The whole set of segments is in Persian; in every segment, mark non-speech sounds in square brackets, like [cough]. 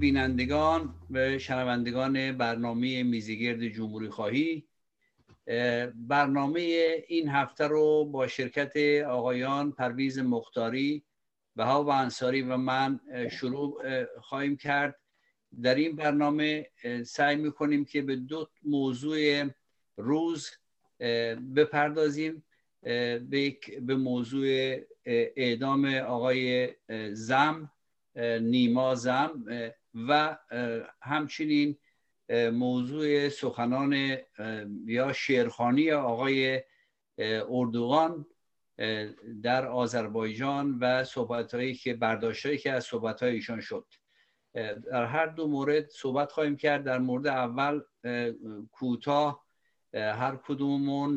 به بینندگان و شنوندگان برنامه میزیگرد جمهوری خواهی برنامه این هفته رو با شرکت آقایان پرویز مختاری بها و انصاری و من شروع خواهیم کرد. در این برنامه سعی می‌کنیم که به دو موضوع روز بپردازیم. به موضوع اعدام آقای زم نیما زم. و همچنین موضوع سخنان یا شیرخانی آقای اردوغان در آذربایجان و صحبت که برداشت که از صحبت ایشان شد. در هر دو مورد صحبت خواهیم کرد. در مورد اول کوتاه هر کدومون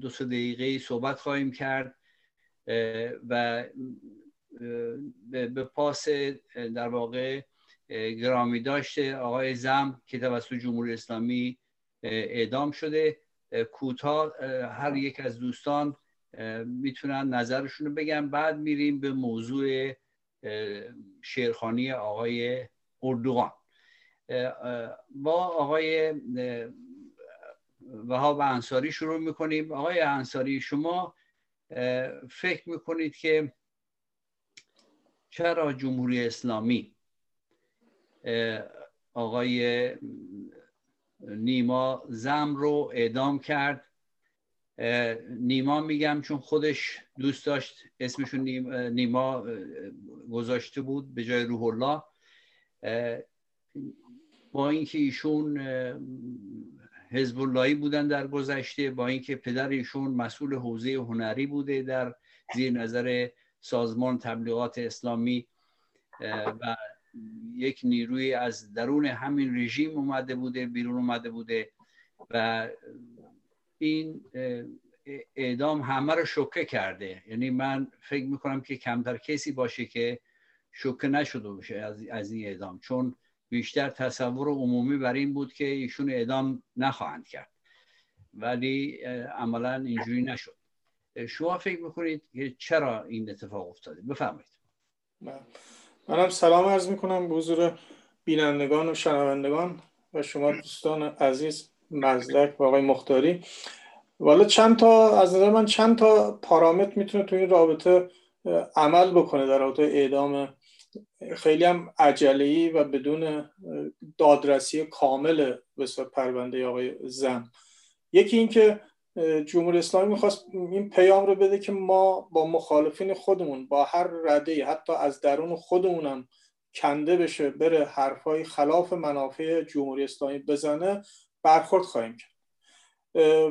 دو سه دقیقه صحبت خواهیم کرد. و به پاس در واقع گرامی داشته. آقای زم که توسط جمهوری اسلامی اعدام شده. کوتاه هر یک از دوستان می‌تونن نظرشون رو بگن. بعد میریم به موضوع شیرخانی آقای اردوغان. با آقای وهاب انصاری شروع می‌کنیم. آقای انصاری شما فکر می‌کنید که چرا جمهوری اسلامی آقای نیما زم رو اعدام کرد. نیما میگم چون خودش دوست داشت اسمشون نیما گذاشته بود به جای روح الله. با اینکه ایشون حزب اللهی بودن در گذشته با اینکه پدر ایشون مسئول حوزه هنری بوده در زیر نظر سازمان تبلیغات اسلامی و یک نیروی از درون همین رژیم اومده بوده بیرون اومده بوده و این اعدام همه رو شوکه کرده. یعنی من فکر می‌کنم که کمتر کسی باشه که شوکه نشده باشه از, از این اعدام. چون بیشتر تصور عمومی بر این بود که ایشون اعدام نخواهند کرد. ولی عملا اینجوری نشد. شما فکر می‌کنید که چرا این اتفاق افتاده؟ بفرمایید. بله. منم سلام عرض می‌کنم به حضور بینندگان و شنوندگان و شما دوستان عزیز مزدک و آقای مختاری. والا چند تا از نظر من چند تا پارامتر می‌تونه تو این رابطه عمل بکنه در رابطه اعدام. خیلی هم عجله و بدون دادرسی کامل به پرونده آقای زن. یکی اینکه جمهوری اسلامی می‌خواست این پیام رو بده که ما با مخالفین خودمون با هر رده حتی از درون خودمونم کنده بشه بره حرفای خلاف منافع جمهوری اسلامی بزنه برخورد خواهیم کرد.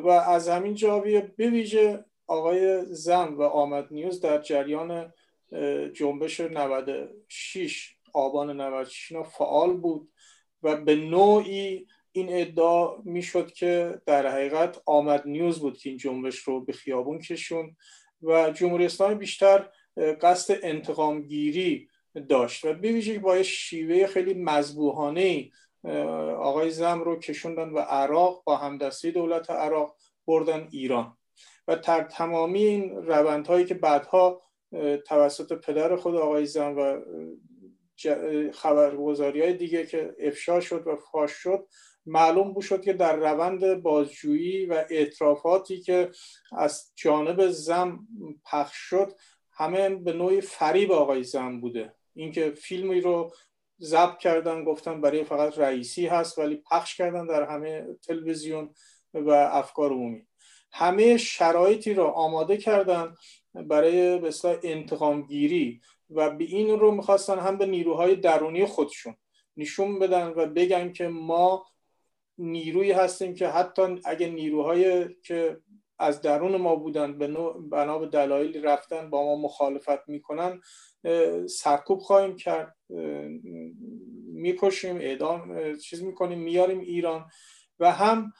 و از همین جاویه بویژه آقای زن و آمد نیوز در جریان جنبش 96 آبان 96 فعال بود و به نوعی این ادعا می‌شد که در حقیقت آمد نیوز بود که این جنبش رو به خیابون کشون و جمهوری اسلامی بیشتر قصد انتقام گیری داشت و به با شیوه خیلی مذبوحانه آقای زم رو کشوندن و عراق با همدستی دولت عراق بردن ایران. و در تمامی این روندهایی که بعدها توسط پدر خود آقای زم و خبرگزاری های دیگه که افشا شد و فاش شد معلوم بود شد که در روند بازجویی و اعترافاتی که از جانب زم پخش شد همه به نوعی فریب آقای زم بوده. اینکه فیلمی رو ضبط کردن گفتن برای فقط رئیسی هست ولی پخش کردن در همه تلویزیون و افکار عمومی. همه شرایطی رو آماده کردن برای بسیار انتقام گیری و به این رو می‌خواستن هم به نیروهای درونی خودشون نشون بدن و بگن که ما نیرویی هستیم که حتی اگه نیروهای که از درون ما بودن به بنا به دلایلی رفتن با ما مخالفت می‌کنن سرکوب خواهیم کرد می‌کشیم اعدام چیز می‌کنیم میاریم ایران و هم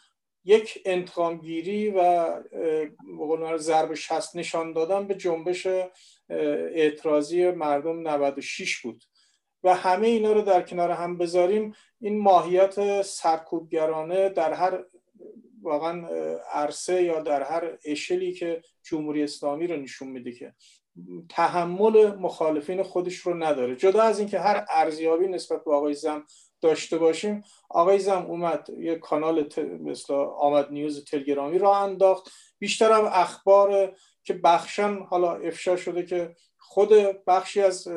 یک انتقامگیری و ضرب شست نشان دادن به جنبش اعتراضی مردم 96 بود. و همه اینا رو در کنار هم بذاریم. این ماهیت سرکوبگرانه در هر واقعا عرصه یا در هر اشلی که جمهوری اسلامی رو نشون میده که تحمل مخالفین خودش رو نداره. جدا از اینکه هر ارزیابی نسبت به آقای زم داشته باشیم آقای زم اومد یه کانال مثل آمد نیوز تلگرامی را انداخت. بیشتر هم اخبار که بخشن حالا افشا شده که خود بخشی از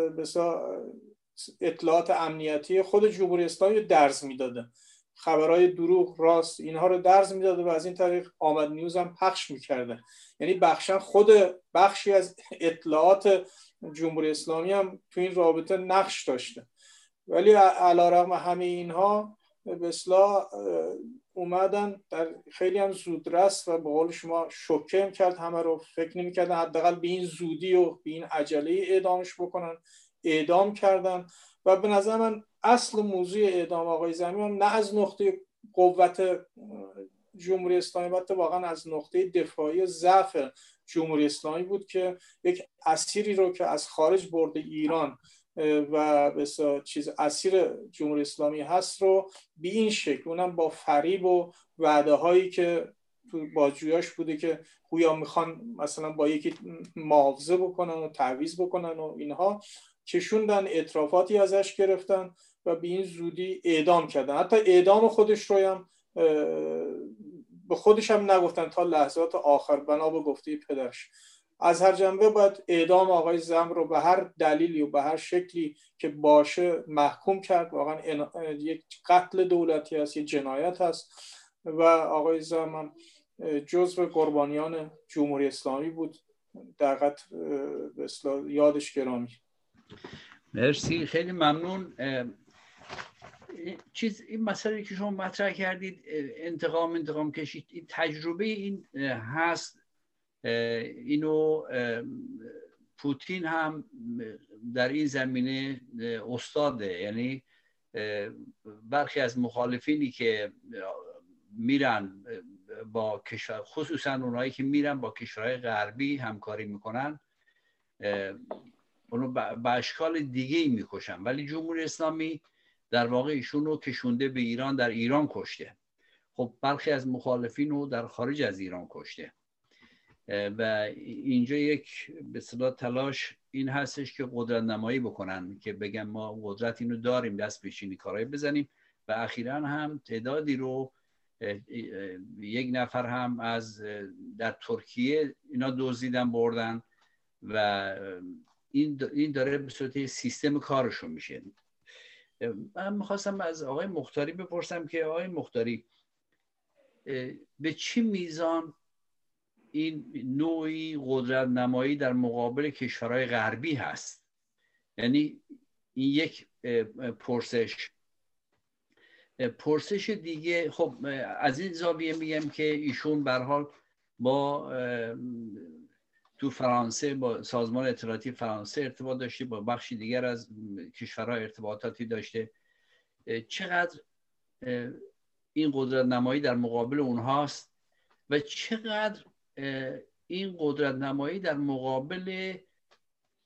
اطلاعات امنیتی خود جمهوری اسلامی درز می‌داده. خبرهای دروغ راست اینها رو درز می‌داده و از این طریق آمد نیوز هم پخش می‌کرده. یعنی بخشا خود بخشی از اطلاعات جمهوری اسلامی هم تو این رابطه نقش داشته. ولی علا رقم همه اینها به اومدن در خیلی هم زودرس و به قول شما شوکه کرد همه رو فکر نمی‌کردن حداقل به این زودی و به این عجله اعدامش بکنن. اعدام کردن و به نظر من اصل موضوع اعدام آقای زمین هم نه از نقطه قوت جمهوری اسلامی بلکه واقعا از نقطه دفاعی ضعف جمهوری اسلامی بود که یک اسیری رو که از خارج برده ایران و به چیز اسیر جمهوری اسلامی هست رو به این شکل اونم با فریب و وعده هایی که تو بازجویاش بوده که گویا می‌خوان مثلا با یکی معاوضه بکنن و تعویض بکنن و اینها. کشوندن اطرافاتی ازش گرفتن و به این زودی اعدام کردن. حتی اعدام خودش رو هم به خودش هم نگفتن تا لحظات آخر. بنا به گفته پدرش. از هر جنبه باید اعدام آقای زم رو به هر دلیلی و به هر شکلی که باشه محکوم کرد. واقعا یک قتل دولتی است یک جنایت هست. و آقای زم هم قربانیان جمهوری اسلامی بود. در یادش گرامی. مرسی خیلی ممنون. چیز این مسئله که شما مطرح کردید انتقام انتقام کشید این تجربه این هست. اینو پوتین هم در این زمینه استاده. یعنی برخی از مخالفینی که میرن با کشور خصوصا اونایی که میرن با کشورهای غربی همکاری می‌کنن اونو به اشکال دیگه ای می‌کشن. ولی جمهوری اسلامی در واقع ایشون رو کشونده به ایران در ایران کشته. خب برخی از مخالفین رو در خارج از ایران کشته. و اینجا یک به صدا تلاش این هستش که قدرت نمایی بکنن که بگن ما قدرت اینو داریم دست بشینی کارهای بزنیم. و اخیرا هم تعدادی رو یک نفر هم از در ترکیه اینا دزدیدن بردن و این داره به صورت سیستم کارشون میشه. من می‌خواستم از آقای مختاری بپرسم که آقای مختاری به چی میزان این نوعی قدرت نمایی در مقابل کشورهای غربی هست؟ یعنی این یک پرسش. پرسش دیگه خب از این زاویه میگم که ایشون به حال با تو فرانسه با سازمان اطلاعاتی فرانسه ارتباط داشته با بخشی دیگر از کشورها ارتباطاتی داشته. چقدر این قدرت نمایی در مقابل اونهاست و چقدر این قدرت نمایی در مقابل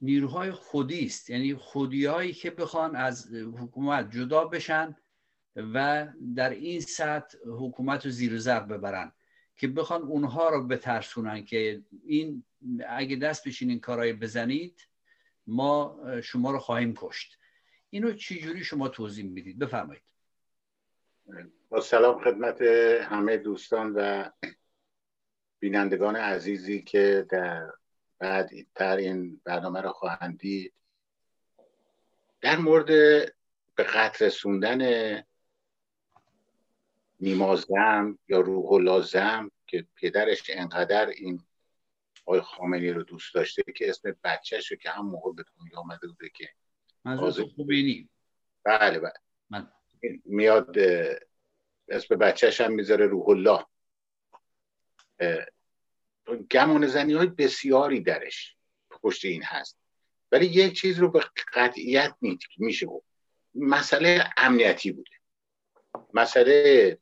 نیروهای خودی است. یعنی خودیهایی که بخوان از حکومت جدا بشن و در این سطح حکومت رو زیر ضرب ببرن. که بخوان اونها رو بترسونن که این اگه دست بشین این کارهای بزنید ما شما رو خواهیم کشت. اینو چجوری شما توضیح می‌دید؟ بفرمایید. با سلام خدمت همه دوستان و بینندگان عزیزی که در بعد تر این برنامه رو خواهند در مورد به قطر رسوندن نیمازم یا روح لازم که پدرش انقدر این آقای خامنی رو دوست داشته که اسم بچهش رو که هم موقع به دنیا آمده بوده که خوبینی بله بله. من. میاد اسم بچهش هم می‌ذاره روح الله. گمان زنی های بسیاری درش پشت این هست. ولی یک چیز رو به قطعیت میشه گفت. مسئله امنیتی بوده. مسئله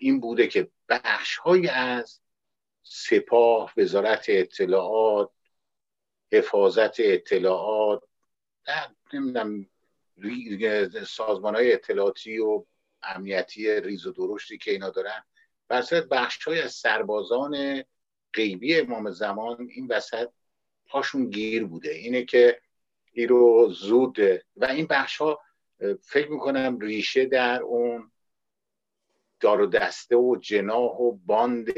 این بوده که بخش از سپاه وزارت اطلاعات حفاظت اطلاعات سازمان های اطلاعاتی و امنیتی ریز و درشتی که اینا دارن بر بخش های از سربازان غیبی امام زمان این وسط پاشون گیر بوده. اینه که این رو زود و این بخش ها فکر می‌کنم ریشه در اون دار و دسته و جناح و باند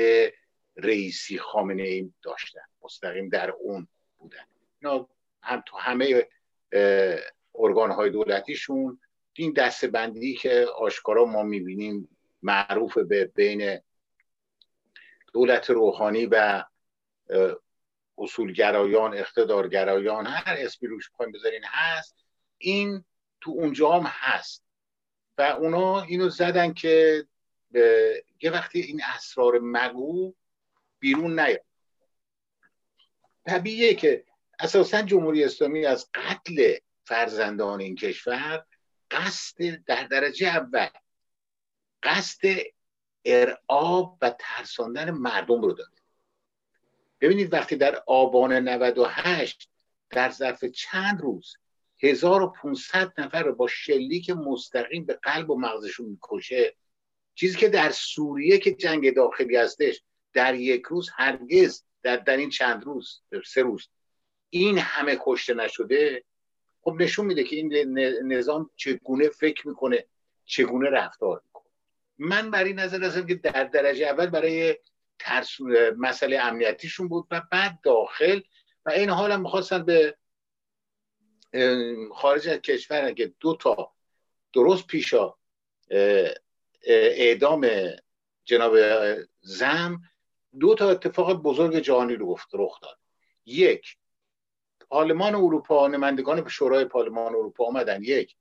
رئیسی خامنه ای داشتن. مستقیم در اون بودن. اینا هم تو همه ارگان های دولتیشون این دسته بندی که آشکارا ما می‌بینیم معروف به بین دولت روحانی و اصولگرایان اقتدارگرایان هر اسمی روش بخوایم بذارین هست. این تو اونجا هم هست. و اونا اینو زدن که یه وقتی این اسرار مگو بیرون نیاد. طبیعیه که اساسا جمهوری اسلامی از قتل فرزندان این کشور قصد در درجه اول قصد ارعاب و ترساندن مردم رو داده. ببینید وقتی در آبان 98 در ظرف چند روز 1500 نفر رو با شلیک مستقیم به قلب و مغزشون می‌کشه چیزی که در سوریه که جنگ داخلی هستش در یک روز هرگز در, در این چند روز سه روز این همه کشته نشده. خب نشون میده که این نظام چگونه فکر می‌کنه چگونه رفتار می‌کنه. من بر این نظر هستم که در درجه اول برای ترس مسئله امنیتیشون بود و بعد داخل و این حال هم می‌خواستن به خارج از کشور که دو تا درست پیشا اعدام جناب زم دو تا اتفاق بزرگ جهانی رو گفت رخ داد. یک پارلمان اروپا نمایندگان به شورای پارلمان اروپا آمدن. یک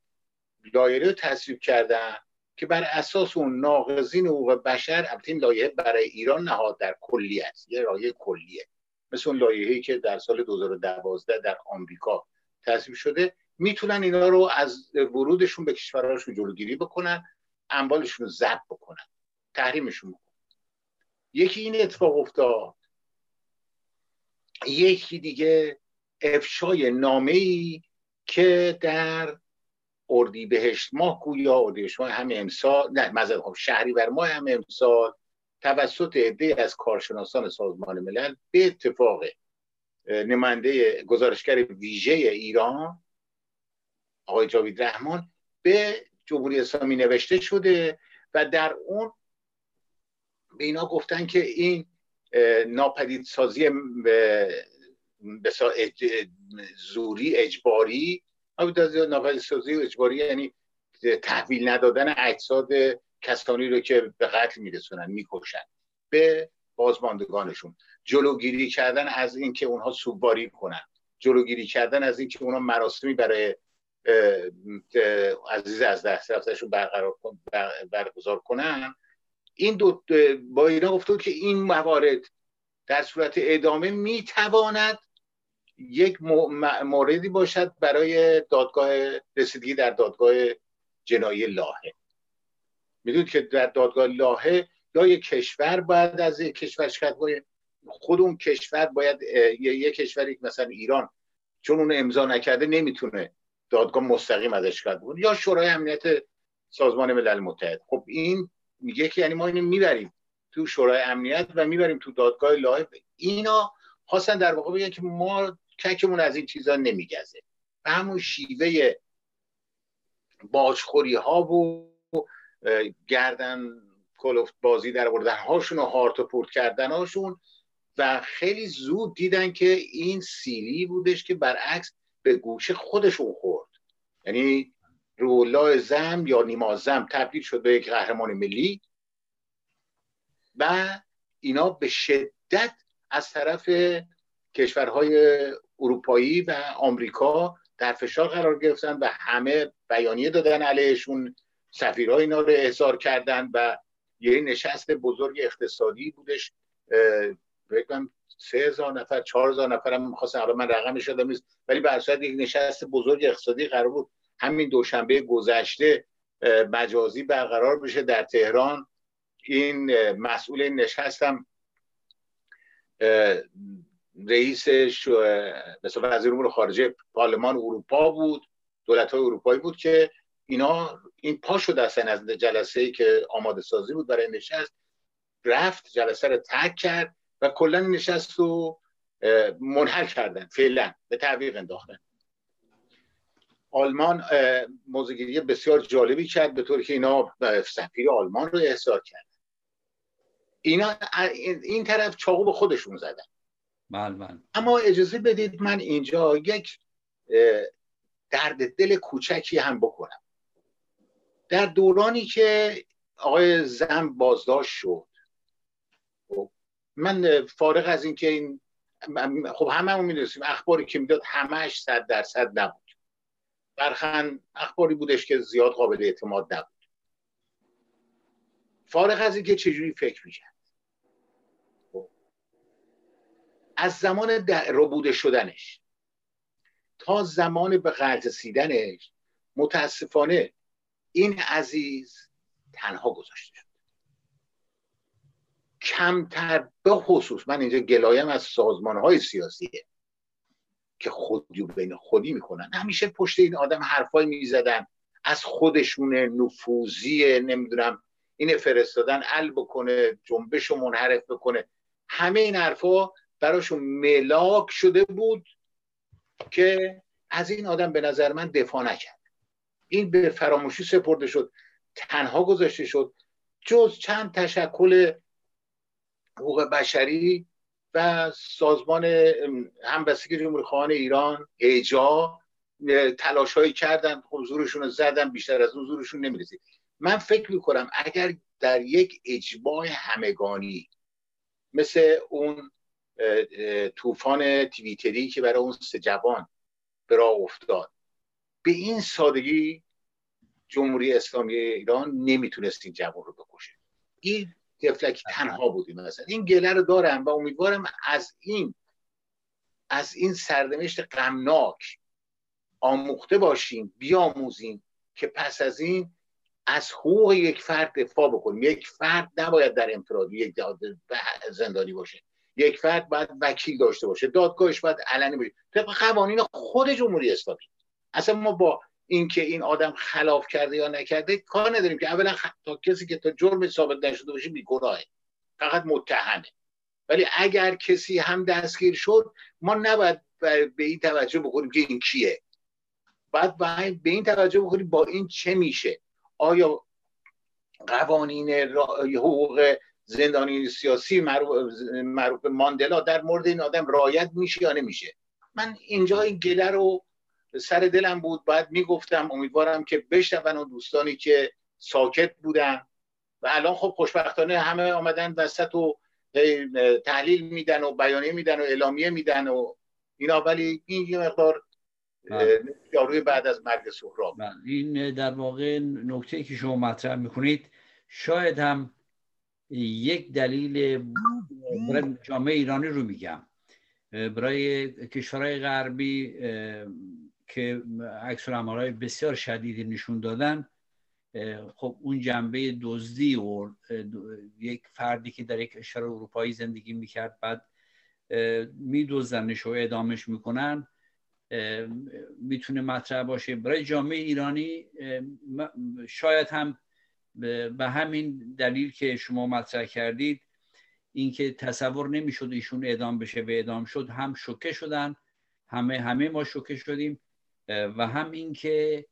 لایحه رو تصویب کردن که بر اساس اون ناقضین حقوق بشر البته این لایحه برای ایران نهاد در کلی است یه لایحه کلیه. مثل اون لایحه‌ای که در سال 2012 در آمریکا تصویب شده. می‌تونن اینا رو از ورودشون به کشورهاشون جلوگیری بکنن. اموالشون رو ضبط بکنن. تحریمشون بکنن. یکی این اتفاق افتاد. یکی دیگه افشای نامه ای که در بهشت ماه گویا اردیبهشت ماه همه امسال نه مذارت خب شهری بر ماه همه امسال توسط عده از کارشناسان سازمان ملل به اتفاق نماینده گزارشگر ویژه ایران آقای جاوید رحمان به جمهوری اسلامی نوشته شده و در اون به اینا گفتن که این ناپدید سازی زوری اجباری ناپدید سازی اجباری یعنی تحویل ندادن اجساد کسانی رو که به قتل میرسونن می‌کشن به بازماندگانشون. جلوگیری کردن از اینکه اونها سوگواری کنن. جلوگیری کردن از اینکه اونها مراسمی برای عزیز از دست رفتشون برقرار برگزار کنن. این دو با اینا گفته که این موارد در صورت ادامه می‌تواند یک موردی باشد برای دادگاه رسیدگی در دادگاه جنایی لاهه. می‌دونید که در دادگاه لاهه یا یک کشور باید از یک کشور شکایت خود اون کشور باید یک کشوری مثلا ایران چون اون امضا نکرده نمی‌تونه دادگاه مستقیم ازش شکایت کنه یا شورای امنیت سازمان ملل متحد. خب این میگه که یعنی ما اینو می‌بریم تو شورای امنیت و می‌بریم تو دادگاه لاهه اینا خواستن در واقع بگن که ما ککمون از این چیزا نمیگزه. و همون شیوه باجخوری ها و گردن کلفت بازی در بردن هاشون و هارت و پورت کردن هاشون و خیلی زود دیدن که این سیلی بودش که برعکس به گوش خودشون خورد. یعنی رولا زم یا نیما زم تبدیل شد به یک قهرمان ملی و اینا به شدت از طرف کشورهای اروپایی و آمریکا در فشار قرار گرفتن و همه بیانیه دادن علیهشون. سفیرها اینا رو احضار کردن و یه نشست بزرگ اقتصادی بودش. بگم سه هزار نفر چهار هزار نفر هم می‌خواستن حالا من رقمش یادم نیست ولی به یک نشست بزرگ اقتصادی قرار بود همین دوشنبه گذشته مجازی برقرار بشه در تهران. این مسئول این نشست هم رئیس مثل وزیر امور خارجه پارلمان اروپا بود دولت های اروپایی بود که اینا این پا شده از جلسه ای که آماده سازی بود برای نشست رفت جلسه رو ترک کرد. و کلا نشست و منحل کردن فعلا به تعویق انداختن. آلمان موزگیری بسیار جالبی کرد به طوری که اینا سفیر آلمان رو احضار کرد اینا این طرف چاقو به خودشون زدن. بله بله. اما اجازه بدید من اینجا یک درد دل کوچکی هم بکنم. در دورانی که آقای زم بازداشت شد من فارغ از اینکه این خب همه همون می‌دونستیم اخباری که می‌داد همهش صد درصد نبود. برخن اخباری بودش که زیاد قابل اعتماد نبود. فارغ از اینکه چجوری فکر می‌کرد. از زمان ربوده شدنش تا زمان به قرض سیدنش متاسفانه این عزیز تنها گذاشته کمتر به خصوص من اینجا گلایم از سازمان های سیاسیه که خودی بین خودی می‌کنن. همیشه پشت این آدم حرفای می‌زدن. از خودشون نفوذی نمی‌دونم اینه فرستادن ال بکنه جنبش رو منحرف بکنه. همه این حرفا براشون ملاک شده بود که از این آدم به نظر من دفاع نکرد. این به فراموشی سپرده شد تنها گذاشته شد جز چند تشکل حقوق بشری و سازمان همبستگی جمهوری خواهان ایران ایجا تلاش هایی کردن حضورشون رو زدن بیشتر از حضورشون نمی‌رسید من فکر می‌کنم اگر در یک اجماع همگانی مثل اون طوفان تویتری که برای اون سه جوان به راه افتاد به این سادگی جمهوری اسلامی ایران نمی‌تونست این جوان رو بکشه. این تفلکی تنها بودیم. مثلا این گله رو دارم و امیدوارم از این از این سرنوشت غمناک آموخته باشیم بیاموزیم که پس از این از حقوق یک فرد دفاع بکنیم. یک فرد نباید در انفرادی یک زندانی باشه. یک فرد باید وکیل داشته باشه. دادگاهش باید علنی باشه. طبق قوانین خود جمهوری اسلامی. اصلا ما با اینکه این آدم خلاف کرده یا نکرده کار نداریم که اولا تا کسی که تا جرم ثابت نشده باشه بیگناهه. فقط متهمه. ولی اگر کسی هم دستگیر شد ما نباید به این توجه بکنیم که این کیه. باید به این توجه بکنیم با این چه میشه. آیا قوانین حقوق زندانی سیاسی معروف ماندلا در مورد این آدم رایت میشه یا نمیشه؟ من اینجا این گله رو سر دلم بود. باید می‌گفتم امیدوارم که بشنون و دوستانی که ساکت بودن. و الان خب خوشبختانه همه آمدن وسط و تحلیل میدن و بیانیه میدن و اعلامیه میدن و اینا. ولی این یه مقدار یاروی بعد از مرگ سهراب. بله. این در واقع نکته که شما مطرح می‌کنید شاید هم یک دلیل برای جامعه ایرانی رو میگم. برای کشورهای غربی که عکس های بسیار شدیدی نشون دادن خب اون جنبه دزدی و یک فردی که در یک کشور اروپایی زندگی می‌کرد بعد میدوزنش و اعدامش می‌کنن. می‌تونه مطرح باشه. برای جامعه ایرانی شاید هم به همین دلیل که شما مطرح کردید اینکه تصور نمی‌شد ایشون اعدام بشه و اعدام شد هم شوکه شدن همه همه ما شوکه شدیم. و هم اینکه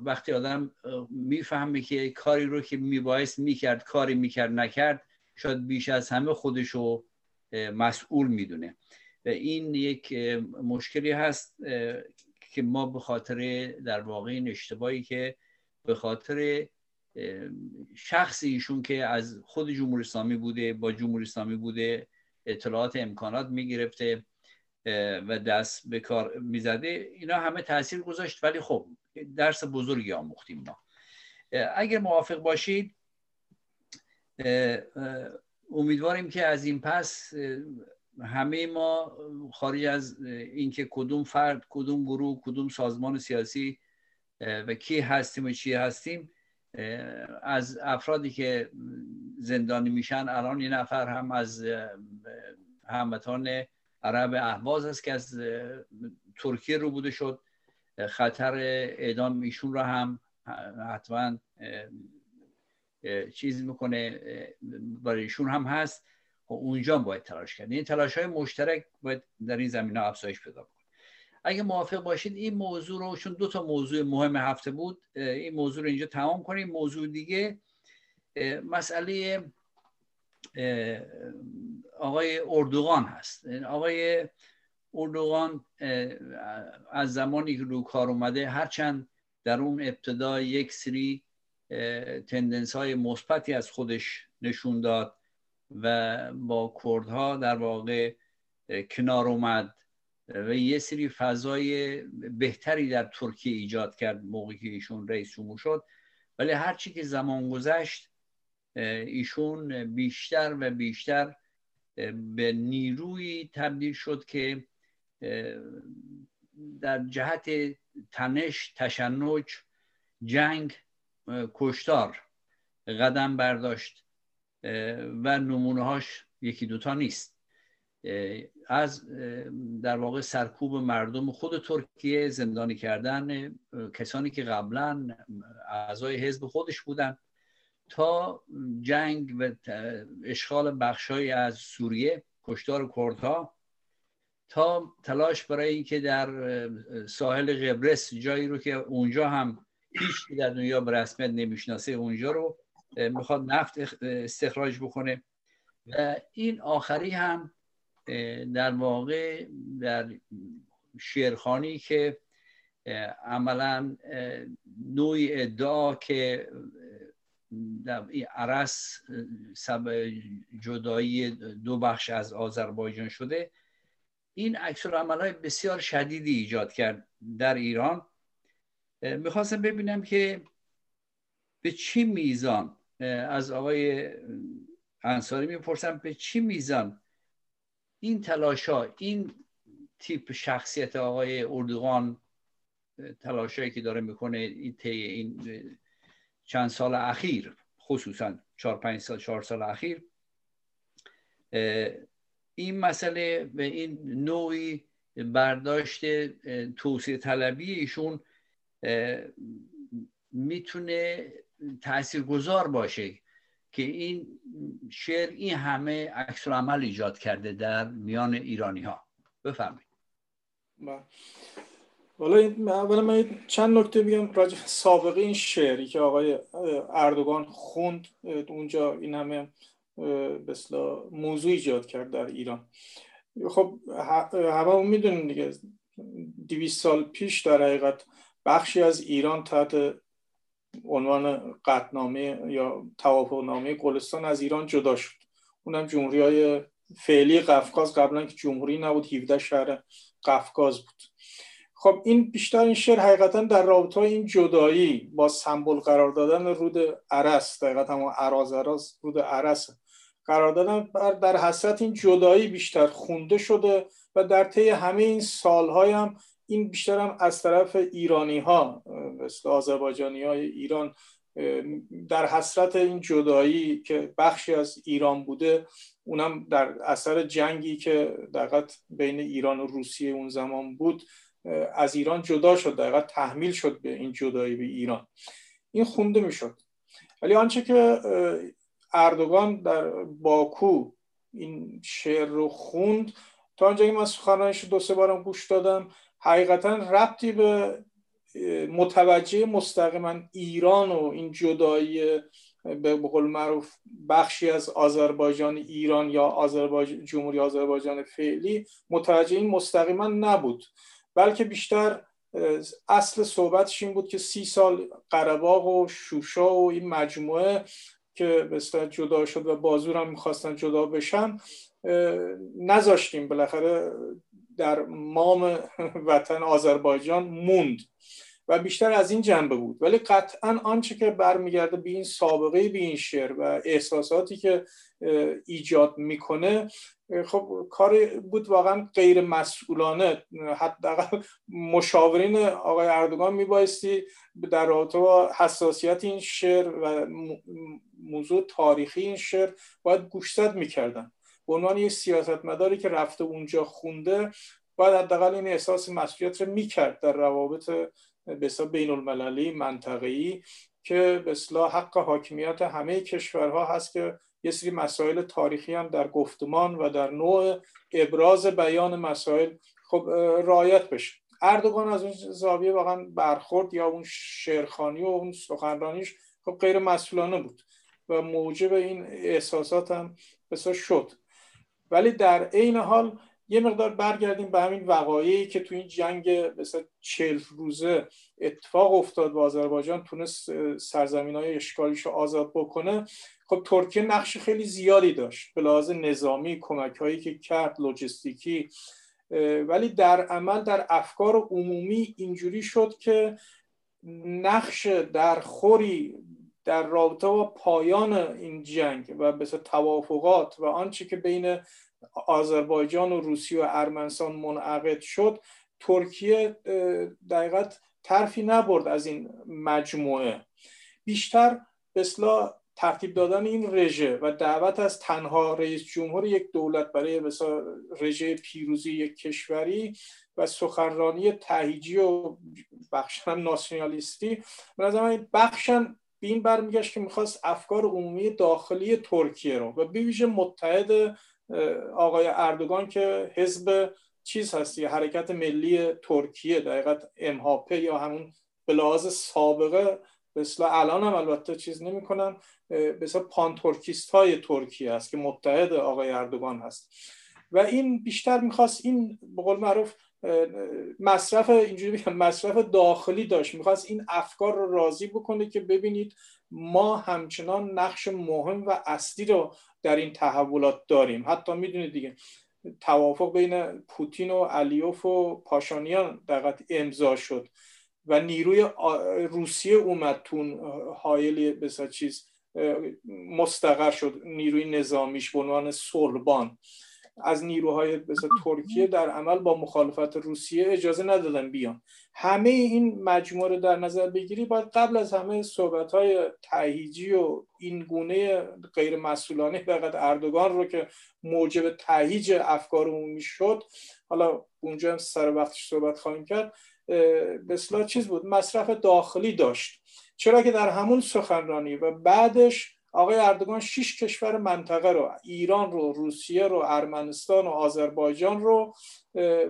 وقتی آدم می‌فهمه که کاری رو که میبایست می‌کرد کاری می‌کرد نکرد شاید بیش از همه خودشو مسئول می‌دونه. و این یک مشکلی هست که ما به خاطر در واقع این اشتباهی که به خاطر شخص ایشون که از خود جمهوری اسلامی بوده با جمهوری اسلامی بوده اطلاعات امکانات می‌گرفته. و دست به کار می‌زده. اینا همه تاثیر گذاشت ولی خب درس بزرگی آموختیم ما. اگر موافق باشید امیدواریم که از این پس همه ما خارج از اینکه کدوم فرد کدوم گروه کدوم سازمان سیاسی و کی هستیم و چی هستیم از افرادی که زندانی میشن الان یه نفر هم از هموطان عرب اهواز است که از ترکیه رو بوده شد. خطر اعدام ایشون را هم حتما چیز می‌کنه برای ایشون هم هست. و اونجا باید تلاش کرد. این تلاش های مشترک باید در این زمینه افزایش پیدا کنه اگه موافق باشید این موضوع رو چون دو تا موضوع مهم هفته بود این موضوع رو اینجا تمام کنیم. موضوع دیگه مسئله آقای اردوغان هست. آقای اردوغان از زمانی که رو کار اومده هرچند در اون ابتدا یک سری تندنس های مثبتی از خودش نشون داد و با کردها در واقع کنار اومد و یه سری فضای بهتری در ترکیه ایجاد کرد موقعی که ایشون رئیس جمهور شد. ولی هرچی که زمان گذشت ایشون بیشتر و بیشتر به نیروی تبدیل شد که در جهت تنش تشنج جنگ کشتار قدم برداشت و نمونه هاش یکی دوتا نیست. از در واقع سرکوب مردم خود ترکیه زندانی کردن کسانی که قبلا اعضای حزب خودش بودن تا جنگ و اشغال بخشهایی از سوریه کشتار کردها تا تلاش برای اینکه در ساحل قبرس جایی رو که اونجا هم هیچ در دنیا به رسمیت نمی‌شناسه اونجا رو می‌خواد نفت استخراج بکنه. و این آخری هم در واقع در شیرخانی که عملا نوعی ادعا که عرس سب جدایی دو بخش از آذربایجان شده. این عکس های بسیار شدیدی ایجاد کرد در ایران. می‌خواستم ببینم که به چی میزان از آقای انصاری می‌پرسم به چی میزان این تلاشا این تیپ شخصیت آقای اردوغان تلاشایی که داره می‌کنه این این چند سال اخیر خصوصا چهار پنج سال چهار سال اخیر این مسئله به این نوعی برداشت توصیه طلبی ایشون می‌تونه گذار باشه که این شعر این همه عکس عمل ایجاد کرده در میان ایرانی ها بفرمایید بله. اولا من چند نکته بگم راجع سابقه این شعری که آقای اردوگان خوند اونجا این همه بسلا موضوع ایجاد کرد در ایران خب همه می‌دونیم دیگه دیویس سال پیش در حقیقت بخشی از ایران تحت عنوان قطنامه یا توافقنامه گلستان از ایران جدا شد اونم جمهوری های فعلی قفقاز قبلا که جمهوری نبود 17 شهر قفقاز بود خب این بیشتر این شعر حقیقتا در رابطه این جدایی با سمبل قرار دادن رود عرس دقیقا همون عراز عراز رود عرس قرار دادن. در حسرت این جدایی بیشتر خونده شده و در طی همه این سالهای هم این بیشتر هم از طرف ایرانی ها مثل آذربایجانی های ایران در حسرت این جدایی که بخشی از ایران بوده اونم در اثر جنگی که دقیقا بین ایران و روسیه اون زمان بود از ایران جدا شد دقیقا تحمیل شد به این جدایی به ایران. این خونده می‌شد. ولی آنچه که اردوگان در باکو این شعر رو خوند تا آنجایی من سخنانش دو سه بارم گوش دادم حقیقتا ربطی به متوجه مستقیما ایران و این جدایی به قول معروف بخشی از آذربایجان ایران یا آذربایجان جمهوری آذربایجان فعلی متوجه این مستقیما نبود. بلکه بیشتر اصل صحبتش این بود که سی سال قرباغ و شوشا و این مجموعه که به جدا شد و بازور هم می‌خواستن جدا بشن نذاشتیم. بالاخره در مام [laughs] وطن آذربایجان موند و بیشتر از این جنبه بود. ولی قطعا آنچه که برمیگرده به این سابقه به این شعر و احساساتی که ایجاد می‌کنه خب کار بود واقعا غیر مسئولانه. حداقل مشاورین آقای اردوگان میبایستی در رابطه با حساسیت این شعر و موضوع تاریخی این شعر باید گوشزد می‌کردن. به عنوان یک سیاستمداری که رفته اونجا خونده باید حداقل این احساس مسئولیت رو می‌کرد در روابط بسیار بین المللی منطقه‌ای که به اصلاح حق حاکمیت همه کشورها هست که یه سری مسائل تاریخی هم در گفتمان و در نوع ابراز بیان مسائل خب رایت بشه. اردوغان از اون زاویه واقعا برخورد یا اون شعرخانی و اون سخنرانیش خب غیر مسئولانه بود و موجب این احساسات هم بسیار شد. ولی در عین حال یه مقدار برگردیم به همین وقایعی که تو این جنگ مثلا چل روزه اتفاق افتاد و آذربایجان تونست سرزمین های اشکالیش رو آزاد بکنه. خب ترکیه نقش خیلی زیادی داشت به لحاظ نظامی کمک هایی که کرد لوجستیکی. ولی در عمل در افکار عمومی اینجوری شد که نقش در خوری در رابطه با پایان این جنگ و به توافقات و آنچه که بین آذربایجان و روسیه و ارمنستان منعقد شد. ترکیه دقیقت طرفی نبرد از این مجموعه. بیشتر به ترتیب دادن این رژه و دعوت از تنها رئیس جمهور یک دولت برای مثلا رژه پیروزی یک کشوری و سخنرانی تهیجی و بخشن ناسیونالیستی نظر بخشن به این برمیگشت که می‌خواست افکار عمومی داخلی ترکیه رو و بویژه متحد آقای اردوگان که حزب چیز هستی حرکت ملی ترکیه دقیقت امهاپه یا همون به لحاظ سابقه به الان هم البته چیز نمی‌کنن به پانتورکیست های ترکیه است که متحد آقای اردوگان هست. و این بیشتر می‌خواست این به قول معروف مصرف اینجوری بگم مصرف داخلی داشت. می‌خواست این افکار رو راضی بکنه که ببینید ما همچنان نقش مهم و اصلی رو در این تحولات داریم. حتی می‌دونید دیگه توافق بین پوتین و علیوف و پاشانیان دقیقا امضا شد و نیروی روسیه اومد تون حایل بسا چیز مستقر شد. نیروی نظامیش به عنوان صلحبان. از نیروهای مثل ترکیه در عمل با مخالفت روسیه اجازه ندادن بیان. همه این مجموعه رو در نظر بگیری باید قبل از همه صحبت های تهیجی و این گونه غیر مسئولانه فقط اردوگان رو که موجب تهیج افکار عمومی شد حالا اونجا هم سر وقتش صحبت خواهیم کرد به چیز بود؟ مصرف داخلی داشت. چرا که در همون سخنرانی و بعدش آقای اردوگان شش کشور منطقه رو ایران رو روسیه رو ارمنستان و آذربایجان رو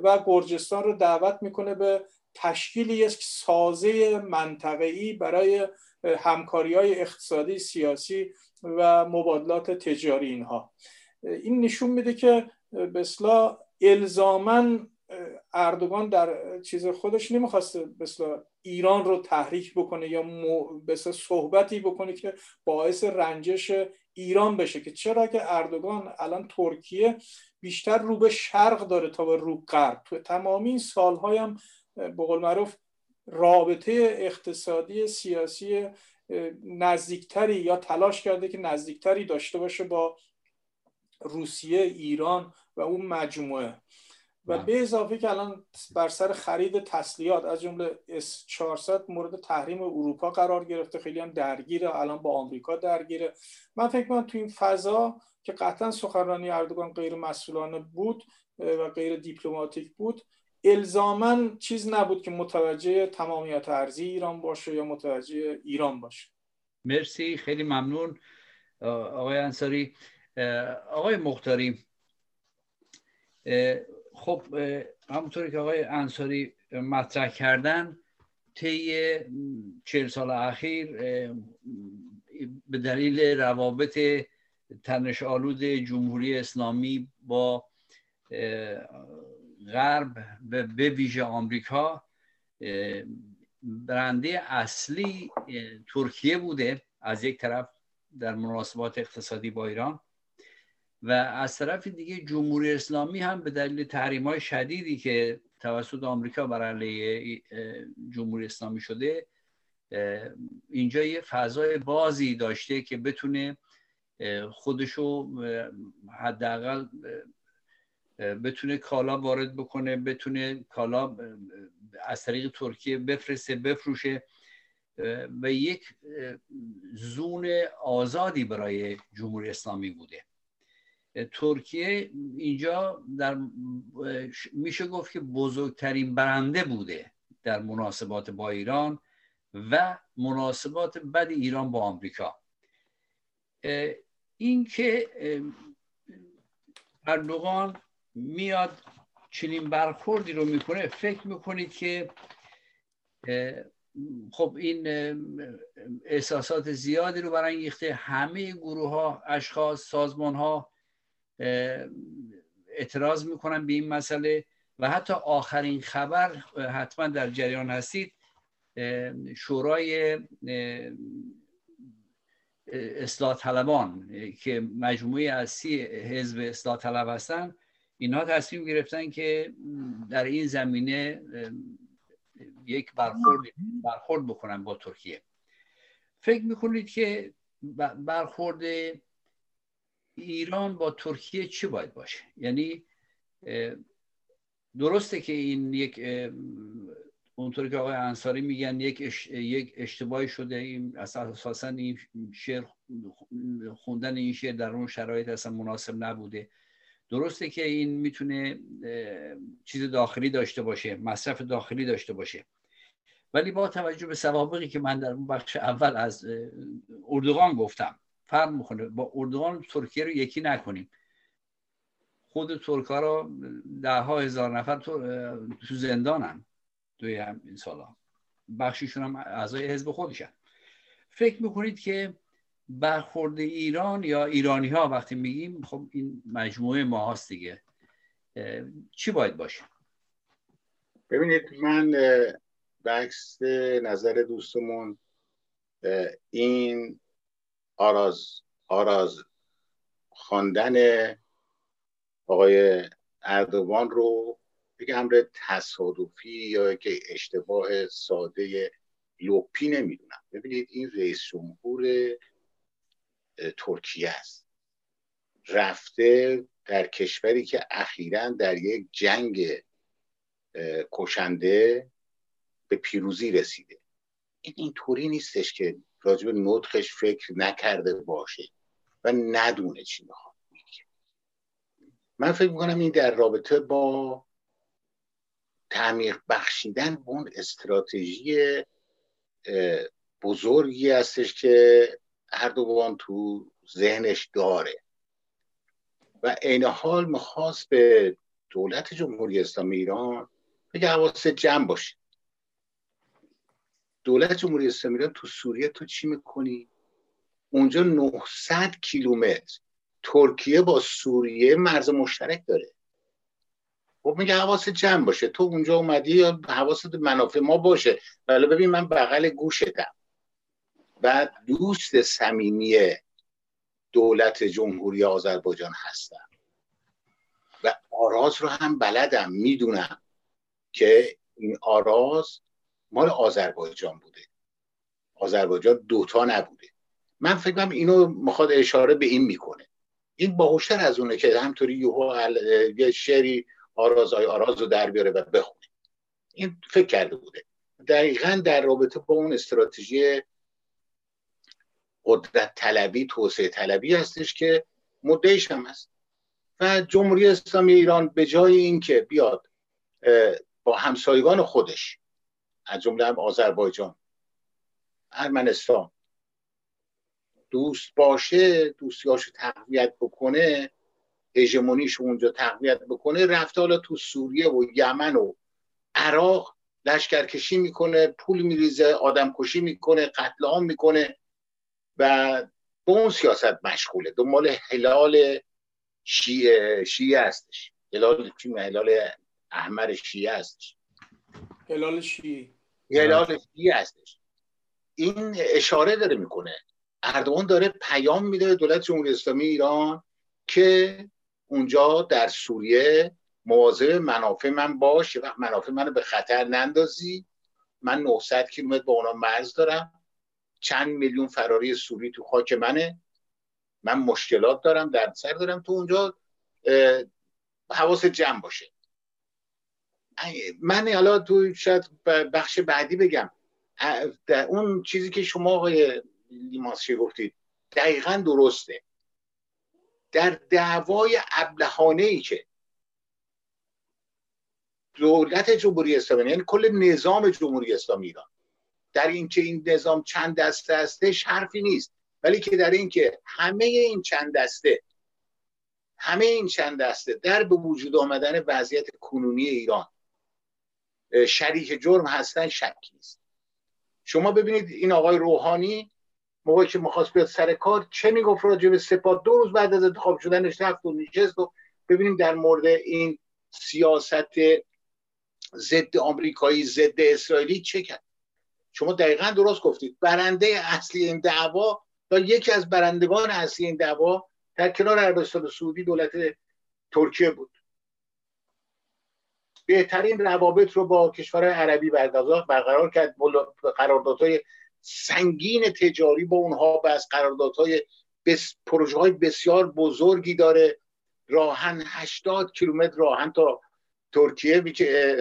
و گرجستان رو دعوت می‌کنه به تشکیل یک سازه منطقه‌ای برای همکاری های اقتصادی سیاسی و مبادلات تجاری اینها. این نشون میده که به اصلاح الزامن اردوگان در چیز خودش نمی‌خواسته مثلا ایران رو تحریک بکنه یا مثلا صحبتی بکنه که باعث رنجش ایران بشه که چرا که اردوگان الان ترکیه بیشتر رو به شرق داره تا به رو غرب. تو تمامی این سالهای هم به قول معروف رابطه اقتصادی سیاسی نزدیکتری یا تلاش کرده که نزدیکتری داشته باشه با روسیه ایران و اون مجموعه. و به اضافه که الان بر سر خرید تسلیحات از جمله اس 400 مورد تحریم اروپا قرار گرفته. خیلی هم درگیره. الان با آمریکا درگیره. من فکر کنم تو این فضا که قطعا سخنرانی اردوگان غیر مسئولانه بود و غیر دیپلماتیک بود الزاما چیز نبود که متوجه تمامیت ارزی ایران باشه یا متوجه ایران باشه. مرسی. خیلی ممنون. آقای انصاری. آقای مختاری خب همونطوری که آقای انصاری مطرح کردن طی چهل سال اخیر به دلیل روابط تنش آلود جمهوری اسلامی با غرب به ویژه آمریکا برنده اصلی ترکیه بوده از یک طرف در مناسبات اقتصادی با ایران. و از طرف دیگه جمهوری اسلامی هم به دلیل تحریم های شدیدی که توسط آمریکا بر علیه جمهوری اسلامی شده اینجا یه فضای بازی داشته که بتونه خودشو حداقل بتونه کالا وارد بکنه بتونه کالا از طریق ترکیه بفرسته بفروشه و یک زون آزادی برای جمهوری اسلامی بوده. ترکیه اینجا در میشه گفت که بزرگترین برنده بوده در مناسبات با ایران و مناسبات بد ایران با آمریکا. اینکه اردوغان میاد چنین برخوردی رو می‌کنه فکر می‌کنید که خب این احساسات زیادی رو برانگیخته همه گروه ها اشخاص سازمان ها اعتراض می‌کنن به این مسئله و حتی آخرین خبر حتما در جریان هستید. شورای اصلاح طلبان که مجموعه اصلی حزب اصلاح طلب هستن اینها تصمیم گرفتن که در این زمینه یک برخورد برخورد بکنن با ترکیه. فکر می‌کنید که برخورد ایران با ترکیه چی باید باشه؟ یعنی درسته که این یک اونطوری که آقای انصاری میگن یک, یک اشتباهی شده این اساسا این شعر خوندن این شعر در اون شرایط اصلا مناسب نبوده. درسته که این می‌تونه چیز داخلی داشته باشه مصرف داخلی داشته باشه. ولی با توجه به سوابقی که من در اون بخش اول از اردوغان گفتم فرق می‌کنه. با اردوغان ترکیه رو یکی نکنیم. خود ترک ها رو ده ها هزار نفر تو زندانن. توی این سالا بخشیشون هم اعضای حزب خودشن. فکر می‌کنید که برخورد ایران یا ایرانی ها وقتی میگیم خب این مجموعه ما هست دیگه. چی باید باشه؟ ببینید من بکس نظر دوستمون این آراز آراز خواندن آقای اردوان رو یک امر تصادفی یا که اشتباه ساده لپی نمی‌دونم. ببینید این رئیس جمهور ترکیه است. رفته در کشوری که اخیرا در یک جنگ کشنده به پیروزی رسیده. این اینطوری نیستش که راجب نطخش فکر نکرده باشه و ندونه چی می‌خواد. من فکر می‌کنم این در رابطه با تعمیق بخشیدن به اون استراتژی بزرگی هستش که اردوغان تو ذهنش داره. و عین حال می‌خواست به دولت جمهوری اسلامی ایران بگه حواست جمع باشه. دولت جمهوری اسلامی تو سوریه تو چی می‌کنی؟ اونجا 900 کیلومتر. ترکیه با سوریه مرز مشترک داره. خب میگه حواست جمع باشه. تو اونجا اومدی یا حواست منافع ما باشه؟ ولی ببین من بغل گوشتم. و دوست صمیمی دولت جمهوری آذربایجان هستم. و آراز رو هم بلدم. می‌دونم که این آراز مال آذربایجان بوده. آذربایجان دوتا نبوده. من فکر کنم اینو می‌خواد اشاره به این می‌کنه. این باهوشتر از اونه که همطوری یهو یه شعری آرازای آراز رو در بیاره و بخونه. این فکر کرده بوده. دقیقا در رابطه با اون استراتژی قدرت طلبی توسعه طلبی هستش که مدعیش هم هست. و جمهوری اسلامی ایران به جای اینکه بیاد با همسایگان خودش از جمله هم آذربایجان ارمنستان. دوست باشه دوستیاشو تقویت بکنه هژمونیش اونجا تقویت بکنه رفته حالا تو سوریه و یمن و عراق لشکرکشی می‌کنه پول میریزه آدم کشی می‌کنه قتل عام می‌کنه و به اون سیاست مشغوله. دنبال هلال شیعه, شیعه هستش. هلال هلال احمر شیعه هستش. هلال شیعه. هلال شیعه هستش. این اشاره داره می‌کنه. اردوان داره پیام میده دولت جمهوری اسلامی ایران که اونجا در سوریه مواظب منافع من باش وقت منافع منو به خطر نندازی. من 900 کیلومتر با اونا مرز دارم. چند میلیون فراری سوری تو خاک منه. من مشکلات دارم در سر دارم. تو اونجا حواس جمع باشه. من حالا تو شاید بخش بعدی بگم. اون چیزی که شما آقای لیماسچی گفتید دقیقا درسته. در دعوای ابلهانه ای که دولت جمهوری اسلامی یعنی کل نظام جمهوری اسلامی ایران در اینکه این نظام چند دسته هستش حرفی نیست. ولی که در اینکه همه این چند دسته همه این چند دسته در به وجود آمدن وضعیت کنونی ایران شریک جرم هستن شکی نیست. شما ببینید این آقای روحانی موقعی که می‌خواست بیاد سر کار چه می‌گفت راجع به سپاه؟ دو روز بعد از انتخاب شدنش رفت و نشست و ببینیم در مورد این سیاست ضد آمریکایی ضد اسرائیلی چه کرد. شما دقیقا درست گفتید. برنده اصلی این دعوا یا یکی از برندگان اصلی این دعوا در کنار عربستان سعودی دولت ترکیه بود. بهترین روابط رو با کشورهای عربی برقرار کرد قراردادهای سنگین تجاری با اونها بس قراردادهای بس پروژه های بسیار بزرگی داره. راهن 80 کیلومتر راهن تا ترکیه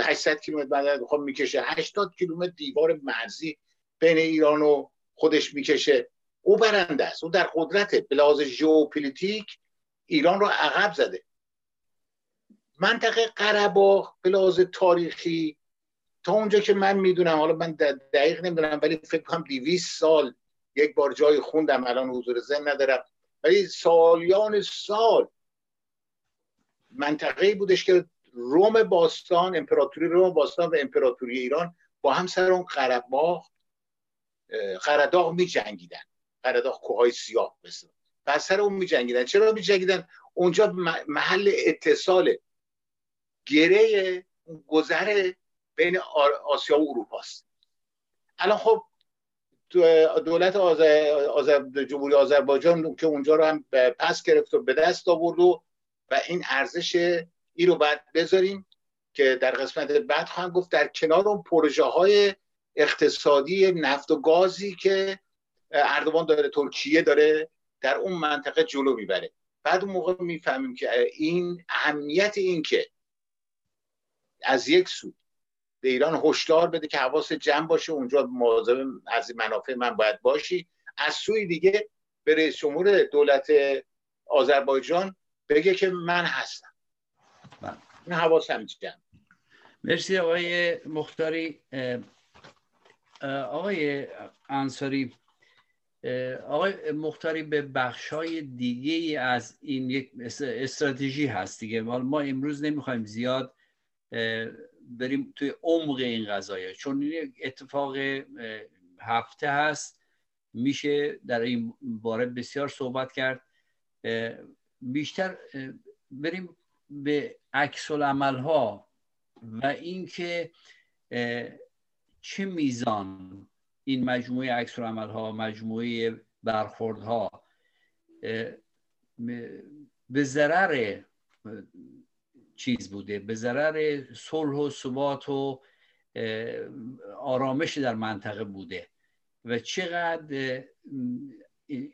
800 کیلومتر بعد خب می‌کشه. 80 کیلومتر دیوار مرزی بین ایران و خودش می‌کشه. او برنده است. او در قدرت به لحاظ ژئوپلیتیک ایران رو عقب زده. منطقه قرباغ به لحاظ تاریخی تا اونجا که من می‌دونم حالا من دقیق نمی‌دونم ولی فکر کنم 200 سال یک بار جای خوندم الان حضور زن ندارم. ولی سالیان سال منطقه بودش که روم باستان امپراتوری روم باستان و امپراتوری ایران با هم سر اون قرباغ قرداغ می جنگیدن قرداغ کوههای سیاه مثل و سر اون می جنگیدن چرا می جنگیدن اونجا محل اتصال گره گذر بین آسیا و اروپا است الان خب دولت آزر... جمهوری آذربایجان که اونجا رو هم پس گرفت و به دست آورد و و این ارزش ای رو باید بذاریم که در قسمت بعد خواهم گفت در کنار اون پروژه های اقتصادی نفت و گازی که اردوان داره ترکیه داره در اون منطقه جلو می‌بره. بعد اون موقع می‌فهمیم که این اهمیت این که از یک سو. به ایران هشدار بده که حواس جمع باشه اونجا مواظب از منافع من باید باشی. از سوی دیگه به رئیس جمهور دولت آذربایجان بگه که من هستم. بله. این حواسم جمع. مرسی آقای مختاری. آقای انصاری آقای مختاری به بخش های دیگه از این یک استراتژی هست دیگه. ما امروز نمی‌خوایم زیاد بریم توی عمق این قضایه. چون این اتفاق هفته هست میشه در این باره بسیار صحبت کرد. بیشتر بریم به عکس عمل ها و اینکه چه میزان این مجموعه عکس عمل ها مجموعه برخورد ها به ضرر چیز بوده. به ضرر صلح و ثبات و آرامش در منطقه بوده. و چقدر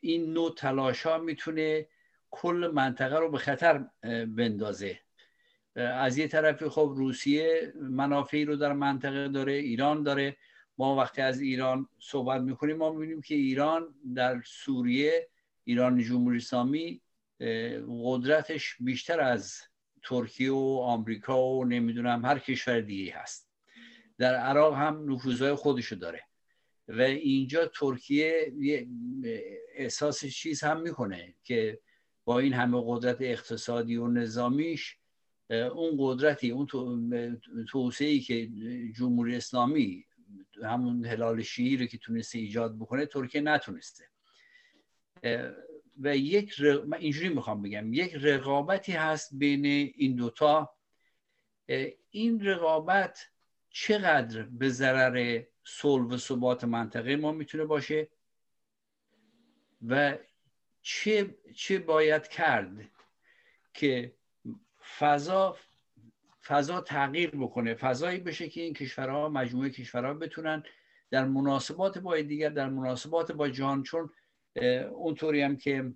این نوع تلاش ها می‌تونه کل منطقه رو به خطر بندازه. از یه طرفی خب روسیه منافعی رو در منطقه داره ایران داره. ما وقتی از ایران صحبت می‌کنیم ما می‌بینیم که ایران در سوریه ایران جمهوری اسلامی قدرتش بیشتر از ترکیه و آمریکا و نمی‌دونم هر کشور دیگه هست. در عراق هم نفوذهای خودشو داره. و اینجا ترکیه احساس چیز هم می‌کنه که با این همه قدرت اقتصادی و نظامیش اون قدرتی اون توسعه که جمهوری اسلامی همون هلال شیعی رو که تونسته ایجاد بکنه ترکیه نتونسته. و یک من اینجوری می‌خوام بگم یک رقابتی هست بین این دوتا. این رقابت چقدر به ضرر صلح و ثبات منطقه ما می‌تونه باشه و چه, چه باید کرد که فضا فضا تغییر بکنه فضایی بشه که این کشورها مجموعه کشورها بتونن در مناسبات با دیگر در مناسبات با جهان چون اونطوری هم که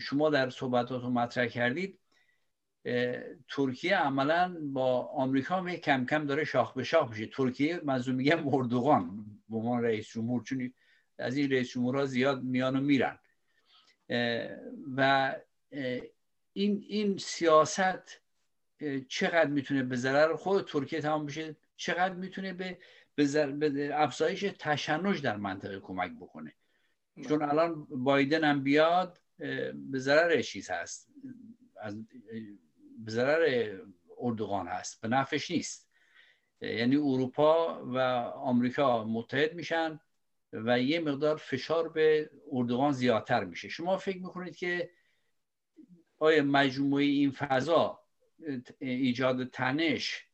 شما در صحبتاتون مطرح کردید ترکیه عملا با آمریکا هم کم کم داره شاخ به شاخ میشه. ترکیه منظور میگم اردوغان به عنوان رئیس جمهور چون از این رئیس جمهورها زیاد میان و میرن. و این این سیاست چقدر می‌تونه به ضرر خود ترکیه تمام بشه؟ چقدر می‌تونه به به افزایش تشنج در منطقه کمک بکنه؟ چون الان بایدن هم بیاد به ضرر چیز هست. از به ضرر اردوغان هست. به نفش نیست. یعنی اروپا و آمریکا متحد میشن و یه مقدار فشار به اردوغان زیادتر میشه. شما فکر می‌کنید که آیا مجموعه این فضا ایجاد تنش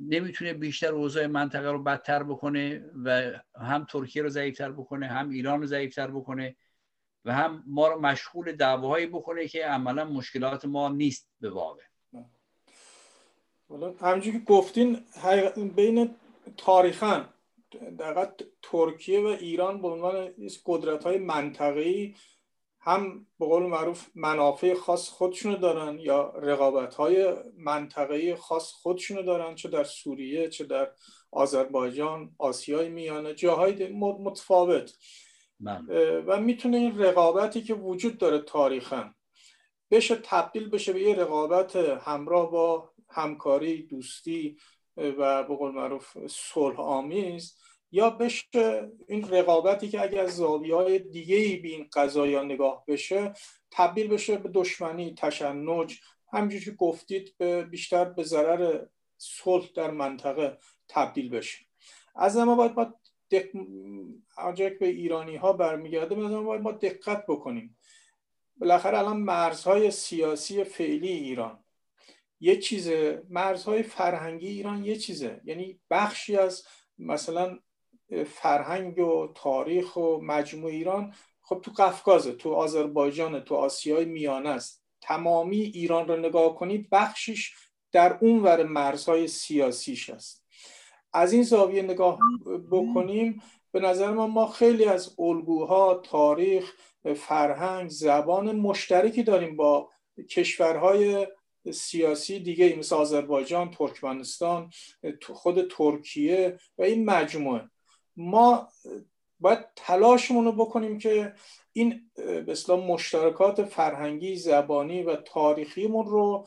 نمی‌تونه بیشتر اوضاع منطقه رو بدتر بکنه و هم ترکیه رو ضعیفتر بکنه هم ایران رو ضعیفتر بکنه و هم ما رو مشغول دعواهایی بکنه که عملا مشکلات ما نیست به واقع. همینجور که گفتین بین تاریخا در ترکیه و ایران به عنوان قدرت های منطقه‌ای هم به قول معروف منافع خاص خودشونو دارن یا رقابت های منطقه‌ای خاص خودشونو دارن چه در سوریه چه در آذربایجان آسیای میانه جاهای متفاوت بله. و می‌تونه این رقابتی که وجود داره تاریخا بشه تبدیل بشه به یه رقابت همراه با همکاری دوستی و به قول معروف صلح آمیز یا بشه این رقابتی که اگر از زاویه های دیگه ای به این نگاه بشه تبدیل بشه به دشمنی تشنج. همینجوری که گفتید به بیشتر به ضرر صلح در منطقه تبدیل بشه. از ما باید ما دق... به ایرانی ها برمیگرده باید ما دقت بکنیم. بالاخره الان مرزهای سیاسی فعلی ایران. یه چیزه. مرزهای فرهنگی ایران یه چیزه. یعنی بخشی از مثلا فرهنگ و تاریخ و مجموع ایران خب تو قفقازه تو آذربایجان تو آسیای میانه است. تمامی ایران رو نگاه کنید بخشیش در اون ور مرزهای سیاسیش است. از این زاویه نگاه بکنیم به نظر ما ما خیلی از الگوها تاریخ فرهنگ زبان مشترکی داریم با کشورهای سیاسی دیگه مثل آذربایجان ترکمنستان خود ترکیه و این مجموعه. ما باید تلاشمون رو بکنیم که این به مشترکات فرهنگی زبانی و تاریخیمون رو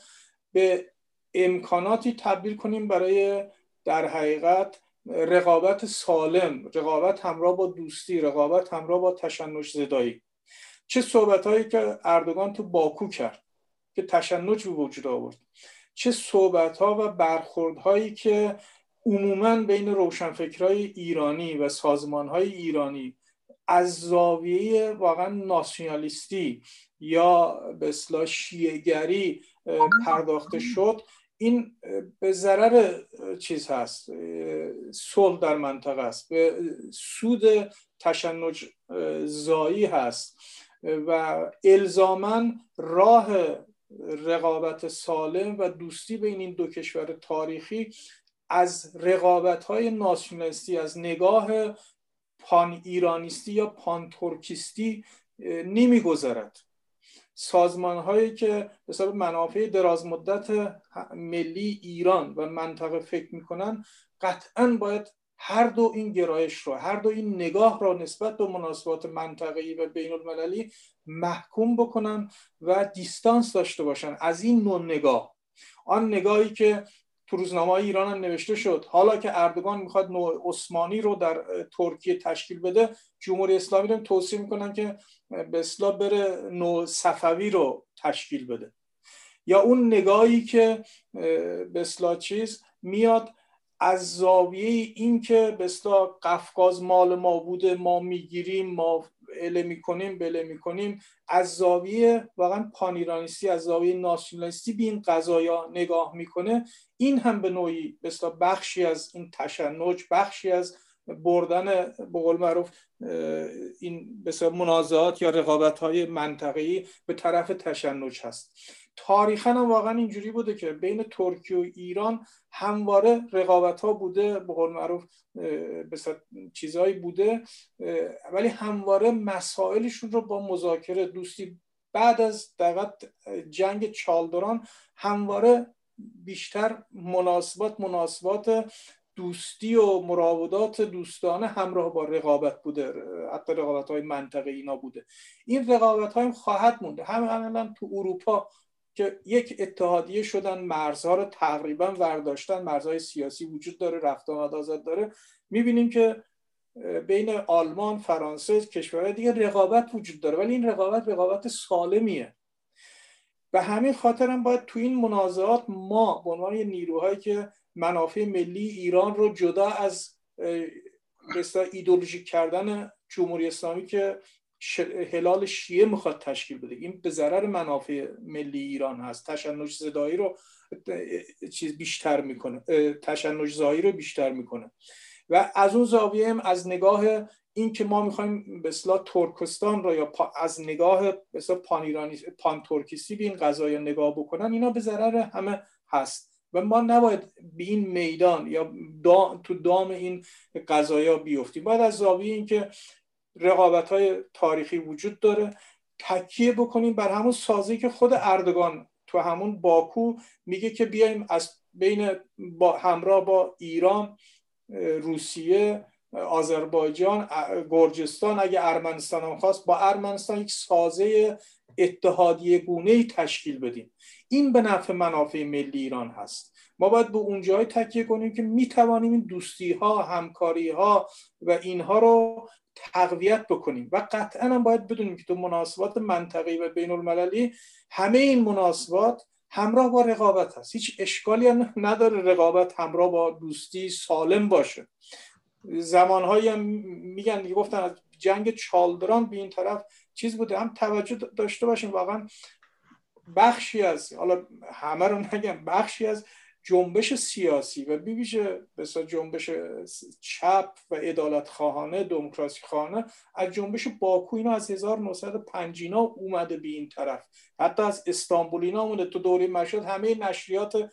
به امکاناتی تبدیل کنیم برای در حقیقت رقابت سالم رقابت همراه با دوستی رقابت همراه با تشنج زدایی. چه صحبت هایی که اردوگان تو باکو کرد که تشنج به وجود آورد. چه صحبت ها و برخورد هایی که عموما بین روشنفکرهای ایرانی و سازمان های ایرانی از زاویه واقعا ناسیونالیستی یا به اصلاح شیعگری پرداخته شد این به ضرر چیز هست صلح در منطقه است به سود تشنج زایی هست و الزاما راه رقابت سالم و دوستی بین این دو کشور تاریخی از رقابت های ناسیونالیستی از نگاه پان ایرانیستی یا پان ترکیستی نمیگذرد. سازمان هایی که به سبب منافع دراز مدت ملی ایران و منطقه فکر می‌کنن قطعا باید هر دو این گرایش رو هر دو این نگاه را نسبت به مناسبات منطقه‌ای و بین المللی محکوم بکنن و دیستانس داشته باشن. از این نوع نگاه. آن نگاهی که تو روزنامه ایران هم نوشته شد. حالا که اردوگان می‌خواد نوع عثمانی رو در ترکیه تشکیل بده جمهوری اسلامی رو توصیه می‌کنن که به اصلاح بره نوع صفوی رو تشکیل بده. یا اون نگاهی که به اصلاح چیز میاد از زاویه این که به اصلاح قفقاز مال ما بوده ما می‌گیریم ما اله می‌کنیم بله می‌کنیم. از زاویه واقعا پانیرانیستی از زاویه ناسیونالیستی به این قضایا نگاه می‌کنه. این هم به نوعی به بخشی از این تشنج بخشی از بردن به قول معروف این به منازعات یا رقابت های منطقه‌ای به طرف تشنج هست. تاریخا هم واقعا اینجوری بوده که بین ترکیه و ایران همواره رقابت ها بوده به قول معروف چیزهایی بوده ولی همواره مسائلشون رو با مذاکره دوستی بعد از دقیقت جنگ چالدوران همواره بیشتر مناسبات مناسبات دوستی و مراودات دوستانه همراه با رقابت بوده حتی رقابت های منطقه اینا بوده. این رقابت های خواهد مونده همه همه تو اروپا که یک اتحادیه شدن مرزها رو تقریبا ورداشتن مرزهای سیاسی وجود داره رفت آمد آزاد داره. می‌بینیم که بین آلمان فرانسه کشورهای دیگه رقابت وجود داره. ولی این رقابت رقابت سالمیه. به همین خاطر هم باید تو این منازعات ما به عنوان نیروهایی که منافع ملی ایران رو جدا از ایدولوژیک کردن جمهوری اسلامی که هلال شیعه می‌خواد تشکیل بده. این به ضرر منافع ملی ایران هست. تشنج زدایی رو چیز بیشتر می‌کنه. تشنج زایی رو بیشتر می‌کنه. و از اون زاویه هم از نگاه این که ما می‌خوایم به اصطلاح ترکستان رو یا از نگاه به پان ایرانی پان ترکیستی به این قضايا نگاه بکنن اینا به ضرر همه هست. و ما نباید به این میدان یا تو دام این قضايا بیفتیم. باید از زاویه اینکه رقابت های تاریخی وجود داره. تکیه بکنیم بر همون سازی که خود اردوگان تو همون باکو میگه که بیایم از بین با همراه با ایران روسیه آذربایجان گرجستان اگه ارمنستان هم خواست با ارمنستان یک سازه اتحادیه گونه ای تشکیل بدیم. این به نفع منافع ملی ایران هست. ما باید به اونجای تکیه کنیم که می‌توانیم این دوستی ها همکاری ها و اینها رو تقویت بکنیم و قطعا هم باید بدونیم که تو مناسبات منطقی و بین المللی همه این مناسبات همراه با رقابت هست. هیچ اشکالی هم نداره رقابت همراه با دوستی سالم باشه. زمانهایی هم میگن گفتن از جنگ چالدران به این طرف چیز بوده. هم توجه داشته باشیم واقعا بخشی از حالا همه رو نگم بخشی از جنبش سیاسی و بیویژه بسیار جنبش چپ و ادالت خواهانه دموکراسی خواهانه از جنبش باکو اینا از 1950 اومده به این طرف. حتی از استانبول اینا اومده. تو دوره مشهد همه نشریات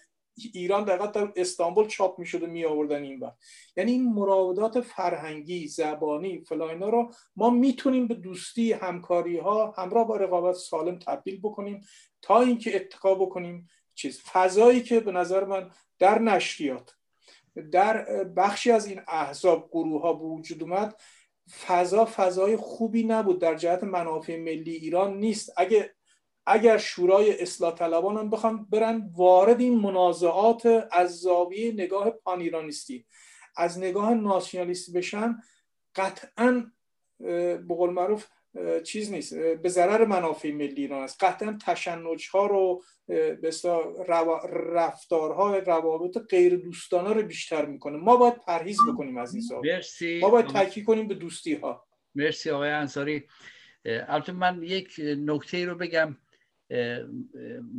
ایران دقیقا در استانبول چاپ می شده می آوردن این وقت یعنی این مراودات فرهنگی زبانی فلاینا رو ما می‌تونیم به دوستی همکاری ها همراه با رقابت سالم تبدیل بکنیم تا اینکه اتقا بکنیم. چیز. فضایی که به نظر من در نشریات در بخشی از این احزاب گروه ها به وجود اومد فضا فضای خوبی نبود. در جهت منافع ملی ایران نیست. اگه اگر شورای اصلاح طلبان هم بخوام برن وارد این منازعات از زاویه نگاه پان ایرانیستی از نگاه ناسیونالیستی بشن قطعا به قول معروف چیز نیست. به ضرر منافع ملی ایران است. قطعا تشنج ها رو به رفتارها روابط غیر دوستانه رو بیشتر می‌کنه. ما باید پرهیز بکنیم از این مرسی. ما باید تاکید کنیم به دوستی ها مرسی آقای انصاری. البته من یک نکته رو بگم.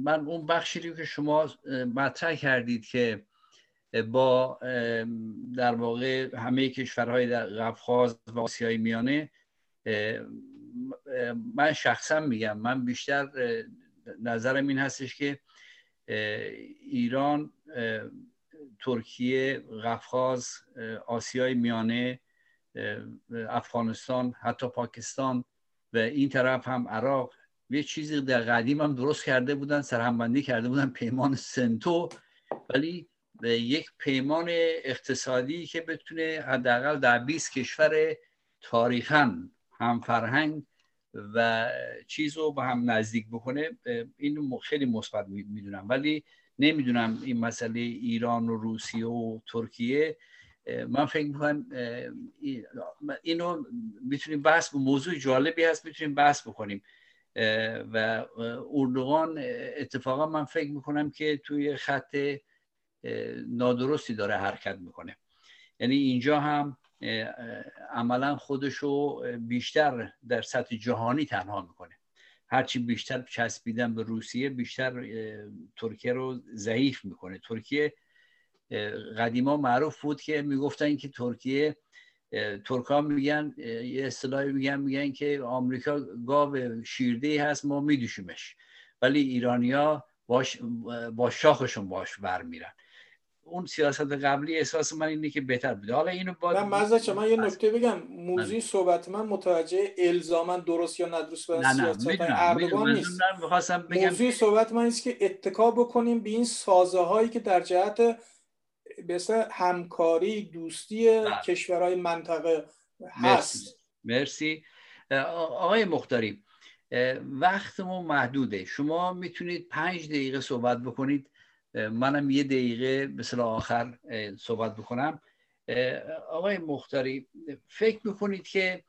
من اون بخشی رو که شما مطرح کردید که با در واقع همه کشورهای در قفقاز و آسیای میانه من شخصا میگم من بیشتر نظرم این هستش که ایران ترکیه قفقاز آسیای میانه افغانستان حتی پاکستان و این طرف هم عراق. یه چیزی در قدیم هم درست کرده بودن سرهمبندی کرده بودن پیمان سنتو. ولی یک پیمان اقتصادی که بتونه حداقل در 20 کشور تاریخا هم فرهنگ و چیز رو به هم نزدیک بکنه این خیلی مثبت می‌دونم. ولی نمی‌دونم این مسئله ایران و روسیه و ترکیه. من فکر می‌کنم اینو می‌تونیم بحث موضوع جالبی هست می‌تونیم بحث بکنیم. و اردوغان اتفاقا من فکر می‌کنم که توی خط نادرستی داره حرکت می‌کنه. یعنی اینجا هم عملا خودشو بیشتر در سطح جهانی تنها می‌کنه. هرچی بیشتر چسبیدن به روسیه بیشتر ترکیه رو ضعیف می‌کنه. ترکیه قدیما معروف بود که می‌گفتن که ترکیه ترکا میگن یه اصطلاحی میگن میگن که آمریکا گاو شیرده هست ما میدوشیمش. ولی ایرانیا باش با شاخشون باش برمیرن اون سیاست قبلی احساس من اینه که بهتر بوده. حالا اینو با من من یه نکته بگم. موضوع صحبت من متوجه الزاما درست یا ندرست به سیاست اردوغان نیست. بگم. موضوع صحبت من است که اتکا بکنیم به این سازه هایی که در جهت به همکاری دوستی بله. کشورهای منطقه هست. مرسی, مرسی. آقای مختاری وقتمون محدوده. شما می‌تونید پنج دقیقه صحبت بکنید. منم یه دقیقه مثل آخر صحبت بکنم. آقای مختاری فکر می‌کنید که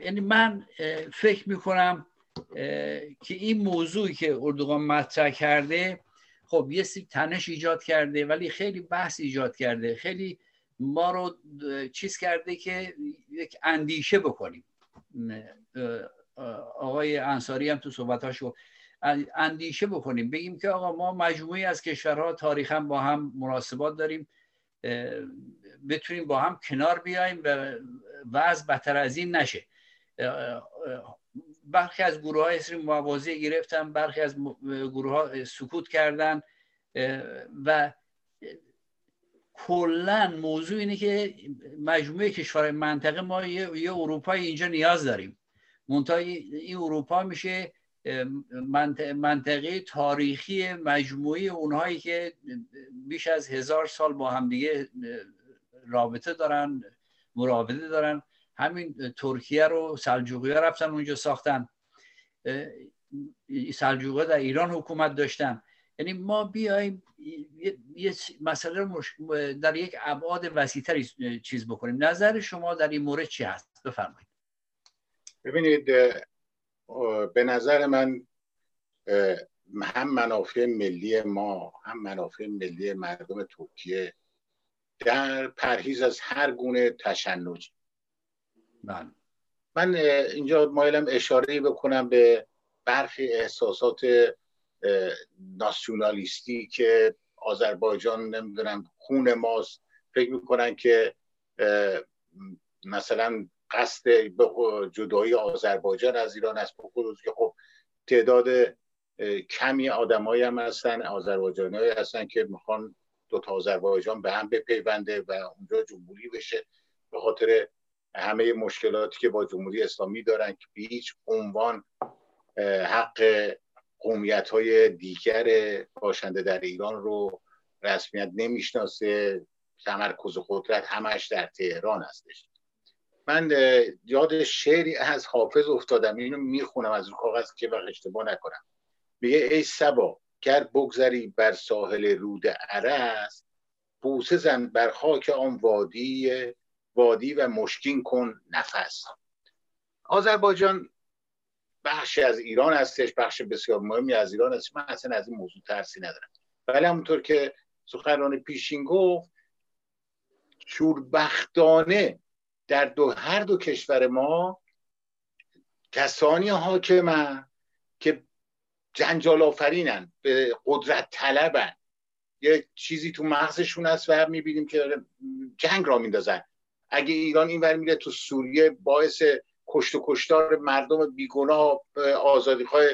یعنی من فکر می‌کنم که این موضوعی که اردوغان مطرح کرده خب یه سی تنش ایجاد کرده ولی خیلی بحث ایجاد کرده. خیلی ما رو چیز کرده که یک اندیشه بکنیم. آقای انصاری هم تو صحبتاشو اندیشه بکنیم. بگیم که آقا ما مجموعی از کشورها تاریخا با هم مناسبات داریم. بتونیم با هم کنار بیایم و وضع بدتر از این نشه. برخی از گروه های اسری موازی گرفتن برخی از گروه ها سکوت کردن. و کلا موضوع اینه که مجموعه کشورهای منطقه ما یه, یه اروپای اینجا نیاز داریم. منتها این اروپا میشه منطقه تاریخی مجموعی اونهایی که بیش از هزار سال با همدیگه رابطه دارن مراوده دارن. همین ترکیه رو سلجوقی ها رفتن اونجا ساختن. سلجوقی در ایران حکومت داشتن. یعنی ما بیایم یه مسئله رو در یک ابعاد وسیعتری چیز بکنیم. نظر شما در این مورد چی هست؟ بفرمایید. ببینید به نظر من هم منافع ملی ما هم منافع ملی مردم ترکیه در پرهیز از هر گونه تشنج بله. من اینجا مایلم اشاره بکنم به برخی احساسات ناسیونالیستی که آذربایجان نمی‌دونم خون ماست فکر می‌کنن که مثلا قصد جدایی آذربایجان از ایران است. بخصوص که خب تعداد کمی آدمایی هم هستن آذربایجانی هستن که می‌خوان دو تا آذربایجان به هم بپیونده و اونجا جمهوری بشه. به خاطر همه مشکلاتی که با جمهوری اسلامی دارن که به هیچ عنوان حق قومیت های دیگر باشنده در ایران رو رسمیت نمی‌شناسه. تمرکز قدرت همش در تهران هستش. من یاد شعری از حافظ افتادم. اینو می‌خونم از رو کاغذ که وقت اشتباه نکنم. میگه ای سبا گر بگذری بر ساحل رود عرس بوسه زن بر خاک آن وادی وادی و مشکین کن نفس. آذربایجان بخشی از ایران هستش بخش بسیار مهمی از ایران هست من اصلا از این موضوع ترسی ندارم. ولی همونطور که سخنران پیشین گفت شوربختانه در دو هر دو کشور ما کسانی حاکمن که جنجال آفرینن به قدرت طلبن. یه چیزی تو مغزشون هست و می‌بینیم که جنگ را میندازن. اگه ایران این میره تو سوریه باعث کشت و کشتار مردم بیگناه آزادیخواه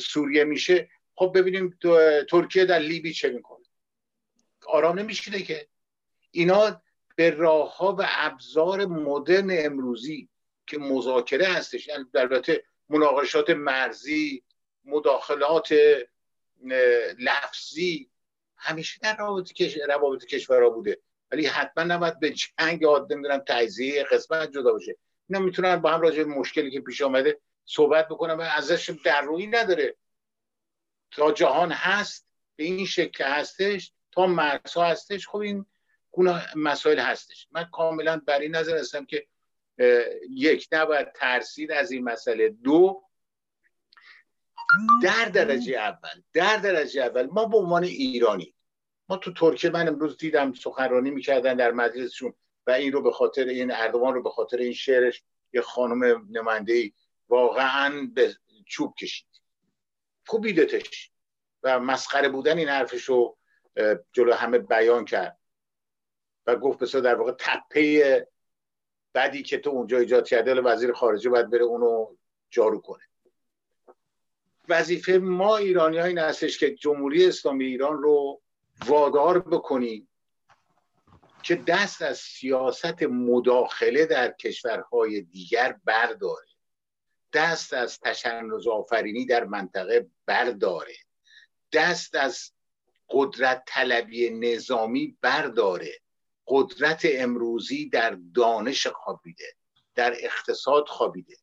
سوریه میشه. خب ببینیم ترکیه در لیبی چه می‌کنه. آرام نمیشینه که. اینا به راه ها و ابزار مدرن امروزی که مذاکره هستش. یعنی البته مناقشات مرزی مداخلات لفظی همیشه در روابط, کش... روابط کشورها بوده. ولی حتما نباید به جنگ یاد نمی‌دونم تجزیه قسمت جدا باشه. اینا می‌تونن با هم راجع مشکلی که پیش آمده صحبت بکنن و ازش در روی نداره. تا جهان هست به این شکل هستش تا مرزها هستش خب این گونه مسائل هستش. من کاملا بر این نظر هستم که یک نباید ترسید از این مسئله. دو در درجه اول در درجه اول ما به عنوان ایرانی ما تو ترکیه من امروز دیدم سخنرانی می‌کردن در مجلسشون و این رو به خاطر این اردوان رو به خاطر این شعرش یه خانم نماینده واقعا به چوب کشید. کوبیدتش و مسخره بودن این حرفش رو جلو همه بیان کرد. و گفت بسیار در واقع تپه بدی که تو اونجا ایجاد کرده وزیر خارجه باید بره اونو جارو کنه. وظیفه ما ایرانی ها این هستش که جمهوری اسلامی ایران رو وادار بکنیم که دست از سیاست مداخله در کشورهای دیگر برداره. دست از تشنج آفرینی در منطقه برداره. دست از قدرت طلبی نظامی برداره. قدرت امروزی در دانش خوابیده در اقتصاد خوابیده.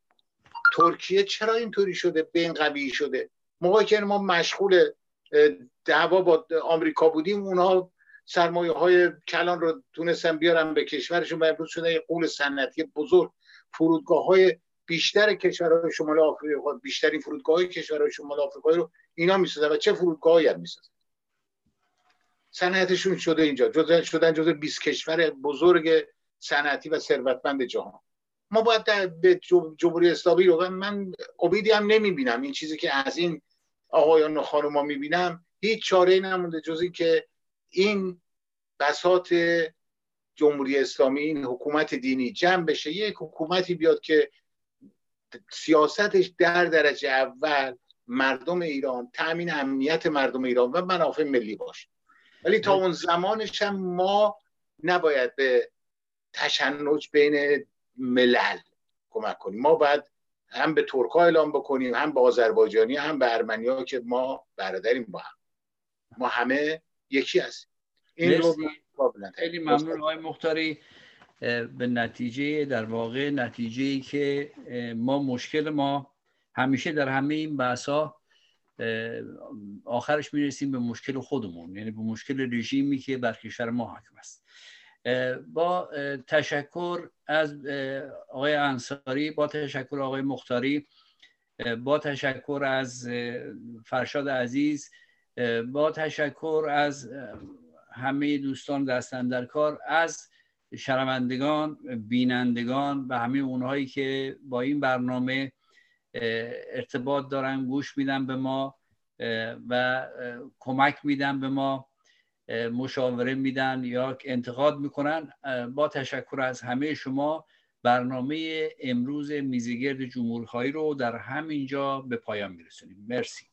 ترکیه چرا اینطوری شده؟ به این قوی شده. موقعی که ما مشغول دعوا با آمریکا بودیم اونها سرمایه های کلان رو تونستن بیارن به کشورشون و امروز شده یه قول صنعتی بزرگ. فرودگاه های بیشتر کشورهای شمال آفریقا بیشتری فرودگاه های کشورهای شمال آفریقا رو اینا می‌سازن. و چه فرودگاهی هم می‌سازن؟ صنعتشون شده اینجا. جزء شدن جزء 20 کشور بزرگ صنعتی و ثروتمند جهان. ما باید به جمهوری اسلامی رو من امیدی هم نمی‌بینم. این چیزی که از این آقایان و خانوما می‌بینم هیچ چاره نمونده جز که این بساط جمهوری اسلامی این حکومت دینی جمع بشه. یک حکومتی بیاد که سیاستش در درجه اول مردم ایران تامین امنیت مردم ایران و منافع ملی باشه. ولی تا اون زمانش هم ما نباید به تشنج بین ملل کمک کنیم. ما باید هم به ترکا اعلام بکنیم هم به آذربایجانی هم به ارمنیا که ما برادریم با هم. ما همه یکی هستیم. این رو خیلی ممنون آقای مختاری. به نتیجه در واقع نتیجه که ما مشکل ما همیشه در همه این بحث آخرش می‌رسیم به مشکل خودمون یعنی به مشکل رژیمی که بر کشور ما حاکم است. با تشکر از آقای انصاری با تشکر آقای مختاری با تشکر از فرشاد عزیز با تشکر از همه دوستان دستن در کار از شنوندگان بینندگان و همه اونهایی که با این برنامه ارتباط دارن گوش میدن به ما و کمک میدن به ما مشاوره میدن یا انتقاد می‌کنن. با تشکر از همه شما برنامه امروز میزگرد جمهورخواهی رو در همینجا به پایان میرسونیم. مرسی.